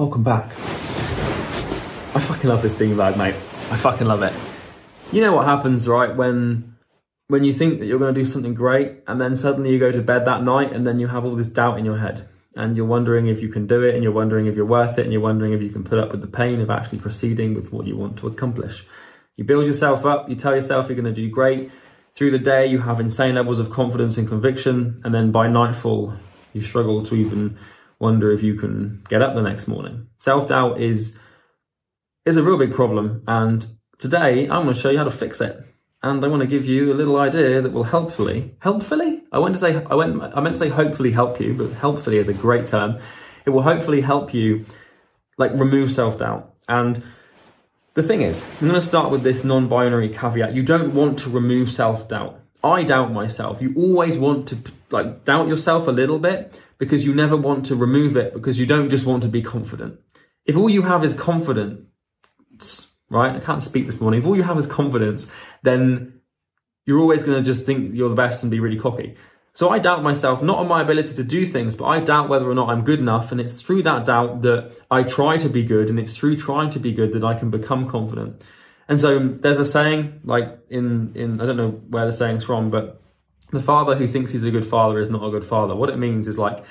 Welcome back. I fucking love this beanbag, mate. I fucking love it. You know what happens, right, when when you think that you're going to do something great and then suddenly you go to bed that night and then you have all this doubt in your head and you're wondering if you can do it and you're wondering if you're worth it and you're wondering if you can put up with the pain of actually proceeding with what you want to accomplish. You build yourself up, you tell yourself you're going to do great. Through the day, you have insane levels of confidence and conviction, and then by nightfall, you struggle to even wonder if you can get up the next morning. Self doubt is is a real big problem, and today I'm going to show you how to fix it. And I want to give you a little idea that will helpfully, helpfully. I went to say I went I meant to say hopefully help you, but helpfully is a great term. It will hopefully help you like remove self doubt and the thing is, I'm going to start with this non binary caveat. You don't want to remove self doubt. I doubt myself. You always want to like doubt yourself a little bit because you never want to remove it because you don't just want to be confident. If all you have is confidence, right? I can't speak this morning. If all you have is confidence, then you're always going to just think you're the best and be really cocky. So I doubt myself, not on my ability to do things, but I doubt whether or not I'm good enough. And it's through that doubt that I try to be good. And it's through trying to be good that I can become confident. And so there's a saying, like in, in, I don't know where the saying's from, but the father who thinks he's a good father is not a good father. What it means is like,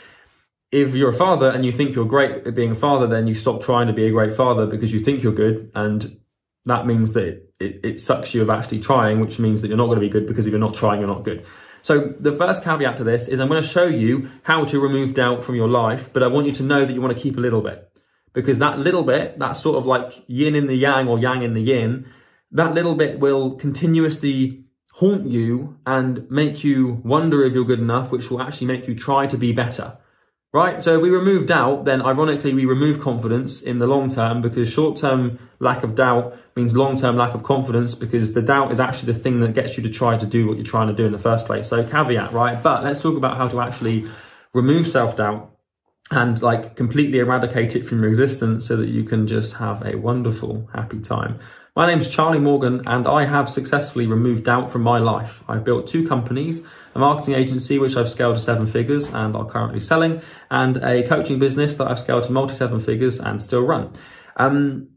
if you're a father and you think you're great at being a father, then you stop trying to be a great father because you think you're good. And that means that it, it, it sucks you of actually trying, which means that you're not going to be good because if you're not trying, you're not good. So the first caveat to this is I'm going to show you how to remove doubt from your life, but I want you to know that you want to keep a little bit. Because that little bit, that sort of like yin in the yang or yang in the yin, that little bit will continuously haunt you and make you wonder if you're good enough, which will actually make you try to be better right? So if we remove doubt, then ironically we remove confidence in the long term because short term lack of doubt means long term lack of confidence because the doubt is actually the thing that gets you to try to do what you're trying to do in the first place. So caveat, right? But let's talk about how to actually remove self doubt and like completely eradicate it from your existence so that you can just have a wonderful, happy time. My name is Charlie Morgan and I have successfully removed doubt from my life. I've built two companies a marketing agency which I've scaled to seven figures and are currently selling, and a coaching business that I've scaled to multi seven figures and still run. Um,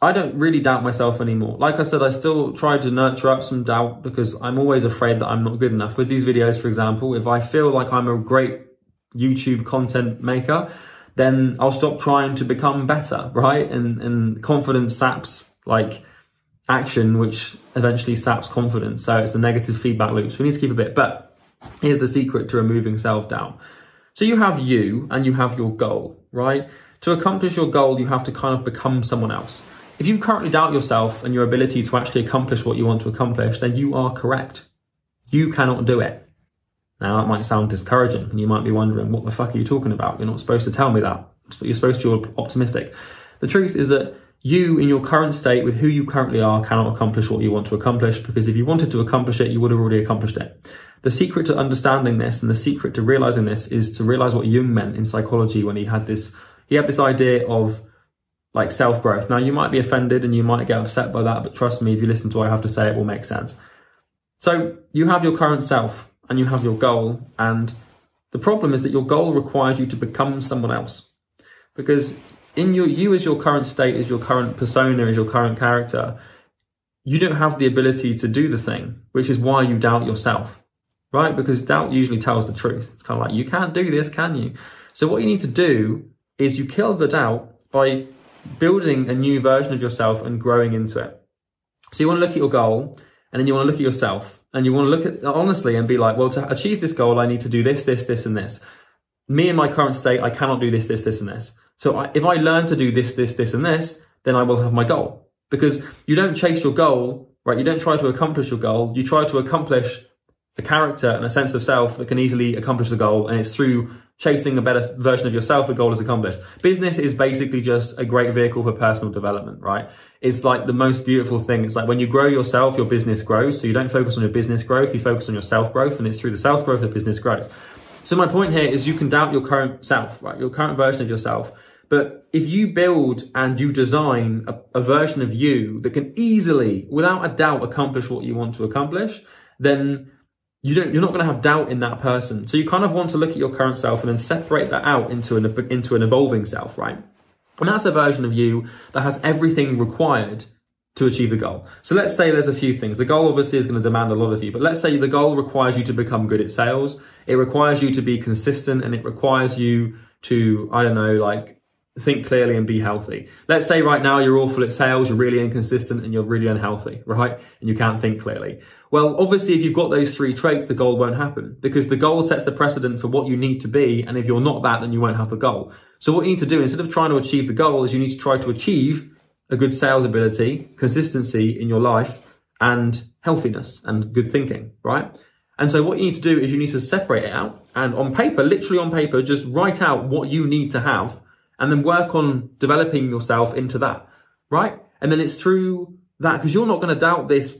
I don't really doubt myself anymore. Like I said, I still try to nurture up some doubt because I'm always afraid that I'm not good enough. With these videos, for example, if I feel like I'm a great YouTube content maker, then I'll stop trying to become better, right? And and confidence saps like action, which eventually saps confidence. So it's a negative feedback loop. So we need to keep a bit. But Here's the secret to removing self doubt. So you have you and you have your goal, right? To accomplish your goal, you have to kind of become someone else. If you currently doubt yourself and your ability to actually accomplish what you want to accomplish, then you are correct. You cannot do it. Now, that might sound discouraging, and you might be wondering, what the fuck are you talking about? You're not supposed to tell me that. You're supposed to be optimistic. The truth is that you, in your current state, with who you currently are, cannot accomplish what you want to accomplish because if you wanted to accomplish it, you would have already accomplished it. The secret to understanding this and the secret to realizing this is to realize what Jung meant in psychology when he had this he had this idea of like self growth. Now you might be offended and you might get upset by that, but trust me, if you listen to what I have to say, it will make sense. So you have your current self and you have your goal, and the problem is that your goal requires you to become someone else. Because in your you as your current state, as your current persona, as your current character, you don't have the ability to do the thing, which is why you doubt yourself right? Because doubt usually tells the truth. It's kind of like, you can't do this, can you? So what you need to do is you kill the doubt by building a new version of yourself and growing into it. So you want to look at your goal and then you want to look at yourself and you want to look at honestly and be like, well, to achieve this goal, I need to do this, this, this, and this. Me in my current state, I cannot do this, this, this, and this. So I, if I learn to do this, this, this, and this, then I will have my goal. Because you don't chase your goal, right? You don't try to accomplish your goal. You try to accomplish a character and a sense of self that can easily accomplish the goal. And it's through chasing a better version of yourself the goal is accomplished. Business is basically just a great vehicle for personal development, right? It's like the most beautiful thing. It's like when you grow yourself, your business grows. So you don't focus on your business growth, you focus on your self growth, and it's through the self growth that business grows. So my point here is you can doubt your current self, right? Your current version of yourself. But if you build and you design a, a version of you that can easily, without a doubt, accomplish what you want to accomplish, then you don't you're not going to have doubt in that person so you kind of want to look at your current self and then separate that out into an into an evolving self right And that's a version of you that has everything required to achieve the goal. So let's say there's a few things. The goal obviously is going to demand a lot of you, but let's say the goal requires you to become good at sales. It requires you to be consistent and it requires you to, I don't know, like think clearly and be healthy. Let's say right now you're awful at sales, you're really inconsistent and you're really unhealthy, right? And you can't think clearly. Well, obviously, if you've got those three traits, the goal won't happen because the goal sets the precedent for what you need to be. And if you're not that, then you won't have the goal. So what you need to do instead of trying to achieve the goal is you need to try to achieve a good sales ability, consistency in your life and healthiness and good thinking, right? And so what you need to do is you need to separate it out and on paper, literally on paper, just write out what you need to have and then work on developing yourself into that, right? And then it's through that because you're not going to doubt this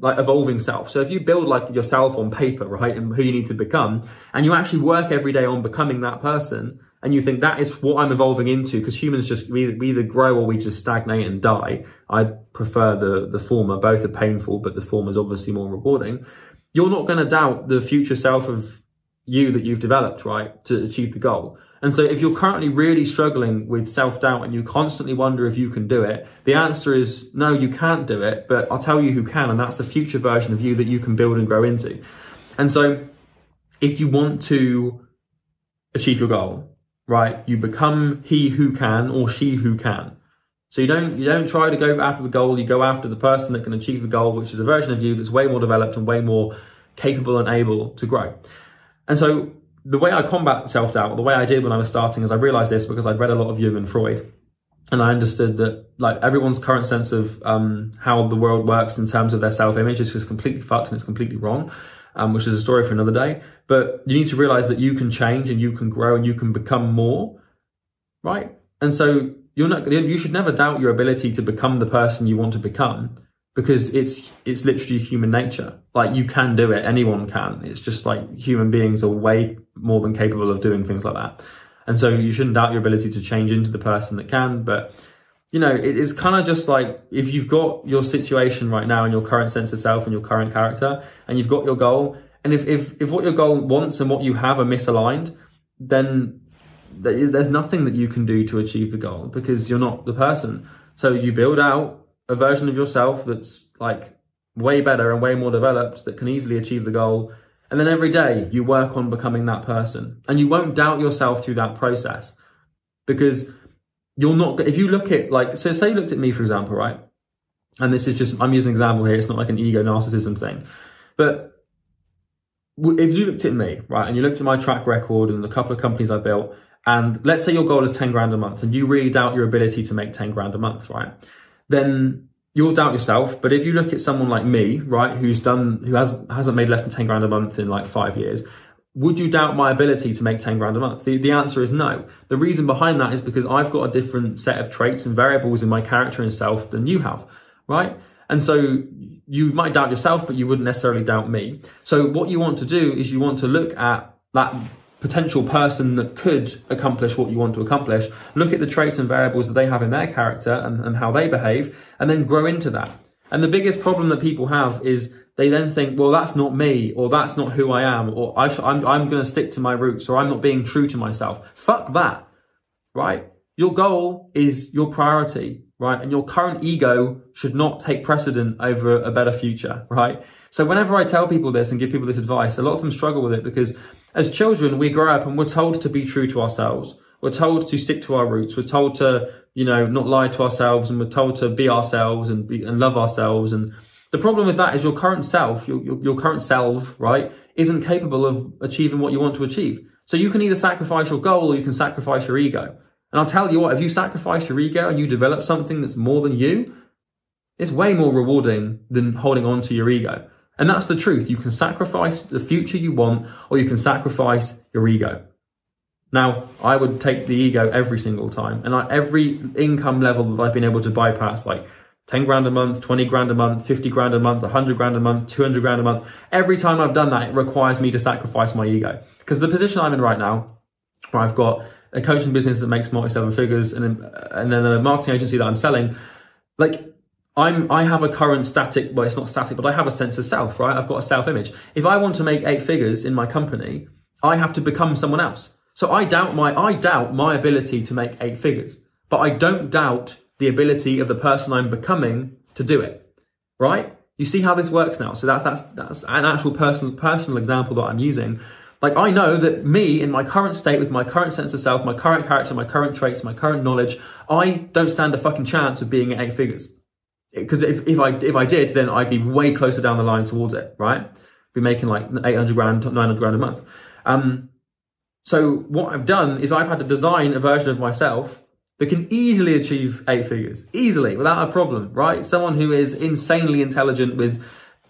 like evolving self. So if you build like yourself on paper, right, and who you need to become, and you actually work every day on becoming that person, and you think that is what I'm evolving into, because humans just we, we either grow or we just stagnate and die. I prefer the the former. Both are painful, but the former is obviously more rewarding. You're not going to doubt the future self of you that you've developed, right, to achieve the goal. And so if you're currently really struggling with self-doubt and you constantly wonder if you can do it, the answer is no, you can't do it, but I'll tell you who can, and that's a future version of you that you can build and grow into. And so if you want to achieve your goal, right, you become he who can or she who can. So you don't you don't try to go after the goal, you go after the person that can achieve the goal, which is a version of you that's way more developed and way more capable and able to grow. And so the way I combat self doubt, the way I did when I was starting, is I realized this because I'd read a lot of Jung and Freud, and I understood that like everyone's current sense of um, how the world works in terms of their self image is just completely fucked and it's completely wrong, um, which is a story for another day. But you need to realize that you can change and you can grow and you can become more, right? And so you're not you should never doubt your ability to become the person you want to become because it's it's literally human nature. Like you can do it, anyone can. It's just like human beings are way more than capable of doing things like that. And so you shouldn't doubt your ability to change into the person that can, but you know, it is kind of just like if you've got your situation right now and your current sense of self and your current character and you've got your goal and if if, if what your goal wants and what you have are misaligned, then there's nothing that you can do to achieve the goal because you're not the person. So you build out a version of yourself that's like way better and way more developed that can easily achieve the goal. And then every day you work on becoming that person. And you won't doubt yourself through that process because you're not, if you look at like, so say you looked at me, for example, right? And this is just, I'm using an example here. It's not like an ego narcissism thing. But if you looked at me, right, and you looked at my track record and the couple of companies I built, and let's say your goal is 10 grand a month and you really doubt your ability to make 10 grand a month, right? Then you'll doubt yourself. But if you look at someone like me, right, who's done, who has hasn't made less than ten grand a month in like five years, would you doubt my ability to make 10 grand a month? The, the answer is no. The reason behind that is because I've got a different set of traits and variables in my character and self than you have, right? And so you might doubt yourself, but you wouldn't necessarily doubt me. So what you want to do is you want to look at that potential person that could accomplish what you want to accomplish, look at the traits and variables that they have in their character and, and how they behave, and then grow into that. And the biggest problem that people have is they then think, well, that's not me, or that's not who I am, or I am I'm going to stick to my roots, or I'm not being true to myself. Fuck that, right? Your goal is your priority, right? And your current ego should not take precedent over a better future, right? So whenever I tell people this and give people this advice, a lot of them struggle with it because as children, we grow up and we're told to be true to ourselves. We're told to stick to our roots. We're told to, you know, not lie to ourselves and we're told to be ourselves and be, and love ourselves. And the problem with that is your current self, your, your, your current self, right, isn't capable of achieving what you want to achieve. So you can either sacrifice your goal or you can sacrifice your ego. And I'll tell you what, if you sacrifice your ego and you develop something that's more than you, it's way more rewarding than holding on to your ego. And that's the truth. You can sacrifice the future you want, or you can sacrifice your ego. Now, I would take the ego every single time. And I, every income level that I've been able to bypass, like 10 grand a month, 20 grand a month, 50 grand a month, 100 grand a month, 200 grand a month, every time I've done that, it requires me to sacrifice my ego. Because the position I'm in right now, where I've got a coaching business that makes multi seven figures and, then and then a marketing agency that I'm selling, like I'm I have a current static, well, it's not static, but I have a sense of self, right? I've got a self image. If I want to make eight figures in my company, I have to become someone else. So I doubt my I doubt my ability to make eight figures. but I don't doubt the ability of the person I'm becoming to do it. Right? You see how this works now. So that's that's that's an actual personal personal example that I'm using. Like I know that me in my current state with my current sense of self, my current character, my current traits, my current knowledge, I don't stand a fucking chance of being at eight figures. Because if, if I if I did, then I'd be way closer down the line towards it, right? Be making like 800 grand, 900 grand a month. Um, so what I've done is I've had to design a version of myself that can easily achieve eight figures, easily, without a problem, right? Someone who is insanely intelligent with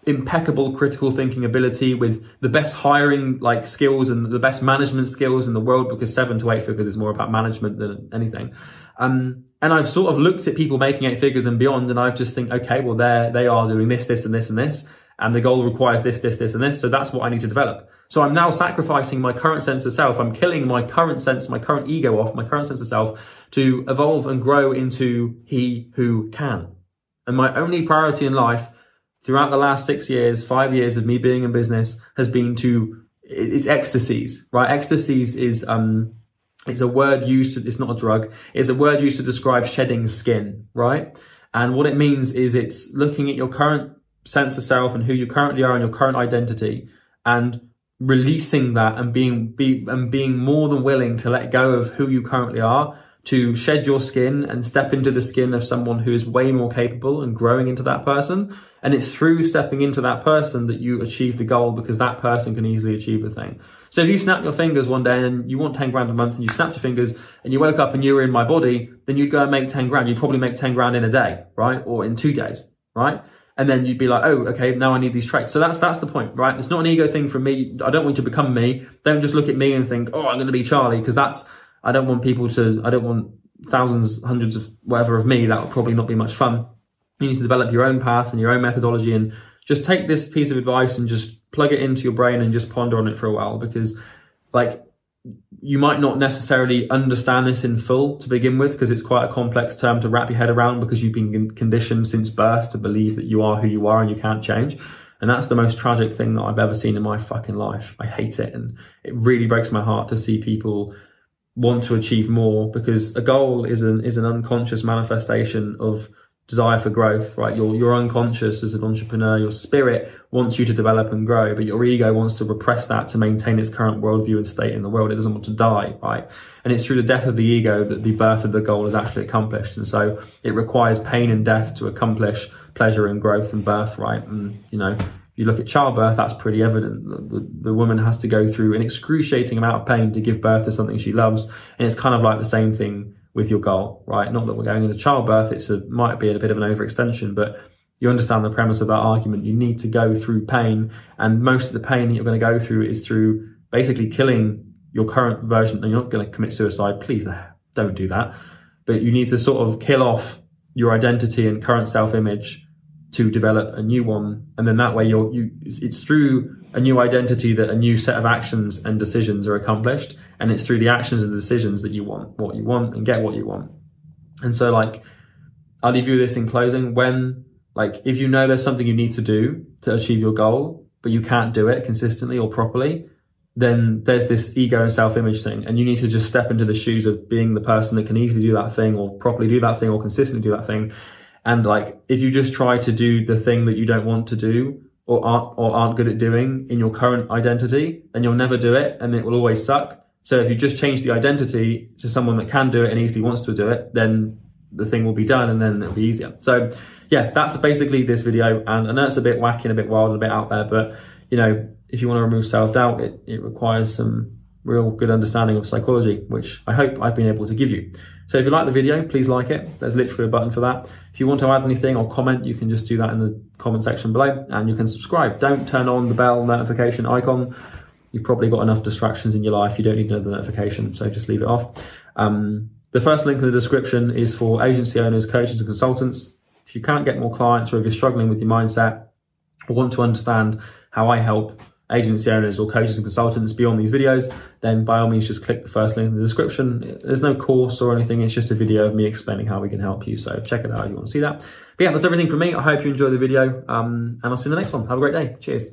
impeccable critical thinking ability with the best hiring like skills and the best management skills in the world because seven to eight figures is more about management than anything. Um, and I've sort of looked at people making eight figures and beyond, and I've just think, okay, well, they they are doing this, this, and this, and this, and the goal requires this, this, this, and this. So that's what I need to develop. So I'm now sacrificing my current sense of self. I'm killing my current sense, my current ego off, my current sense of self to evolve and grow into he who can. And my only priority in life throughout the last six years, five years of me being in business has been to, it's ecdysis, right? Ecdysis is, um, it's a word used to, it's not a drug. It's a word used to describe shedding skin, right? And what it means is it's looking at your current sense of self and who you currently are and your current identity and releasing that and being be and being more than willing to let go of who you currently are to shed your skin and step into the skin of someone who is way more capable and growing into that person and it's through stepping into that person that you achieve the goal because that person can easily achieve the thing so if you snap your fingers one day and you want 10 grand a month and you snapped your fingers and you woke up and you were in my body then you'd go and make 10 grand you'd probably make 10 grand in a day right or in two days right and then you'd be like, oh, okay, now I need these traits. So that's that's the point, right? It's not an ego thing for me. I don't want you to become me. Don't just look at me and think, oh, I'm going to be Charlie, because that's I don't want people to. I don't want thousands, hundreds of whatever of me. That would probably not be much fun. You need to develop your own path and your own methodology, and just take this piece of advice and just plug it into your brain and just ponder on it for a while, because like you might not necessarily understand this in full to begin with because it's quite a complex term to wrap your head around because you've been conditioned since birth to believe that you are who you are and you can't change. And that's the most tragic thing that I've ever seen in my fucking life. I hate it. And it really breaks my heart to see people want to achieve more because a goal is an, is an unconscious manifestation of desire for growth, right? Your, your unconscious as an entrepreneur, your spirit wants you to develop and grow, but your ego wants to repress that to maintain its current worldview and state in the world. It doesn't want to die, right? And it's through the death of the ego that the birth of the goal is actually accomplished. And so it requires pain and death to accomplish pleasure and growth and birth, right? And, you know, you look at childbirth, that's pretty evident. The, the, woman has to go through an excruciating amount of pain to give birth to something she loves. And it's kind of like the same thing with your goal, right? Not that we're going into childbirth, it's might be a bit of an overextension, but you understand the premise of that argument. You need to go through pain, and most of the pain that you're going to go through is through basically killing your current version. And you're not going to commit suicide, please uh, don't do that. But you need to sort of kill off your identity and current self image to develop a new one, and then that way you're you. It's through a new identity that a new set of actions and decisions are accomplished, and it's through the actions and decisions that you want what you want and get what you want. And so, like, I'll leave you this in closing. When, like, if you know there's something you need to do to achieve your goal, but you can't do it consistently or properly, then there's this ego and self-image thing and you need to just step into the shoes of being the person that can easily do that thing or properly do that thing or consistently do that thing and like, if you just try to do the thing that you don't want to do or aren't, or aren't good at doing in your current identity, then you'll never do it and it will always suck. So if you just change the identity to someone that can do it and easily wants to do it, then the thing will be done and then it'll be easier. So yeah, that's basically this video. And I know it's a bit wacky and a bit wild and a bit out there, but you know, if you want to remove self-doubt, it, it requires some real good understanding of psychology, which I hope I've been able to give you. So if you like the video, please like it. There's literally a button for that. If you want to add anything or comment, you can just do that in the comment section below and you can subscribe. Don't turn on the bell notification icon. You've probably got enough distractions in your life. You don't need another notification, so just leave it off. Um, the first link in the description is for agency owners, coaches and consultants. If you can't get more clients or if you're struggling with your mindset or want to understand how I help, agency owners or coaches and consultants beyond these videos, then by all means just click the first link in the description. There's no course or anything, it's just a video of me explaining how we can help you. So check it out if you want to see that. But yeah, that's everything from me. I hope you enjoyed the video um, and I'll see you in the next one. Have a great day. Cheers.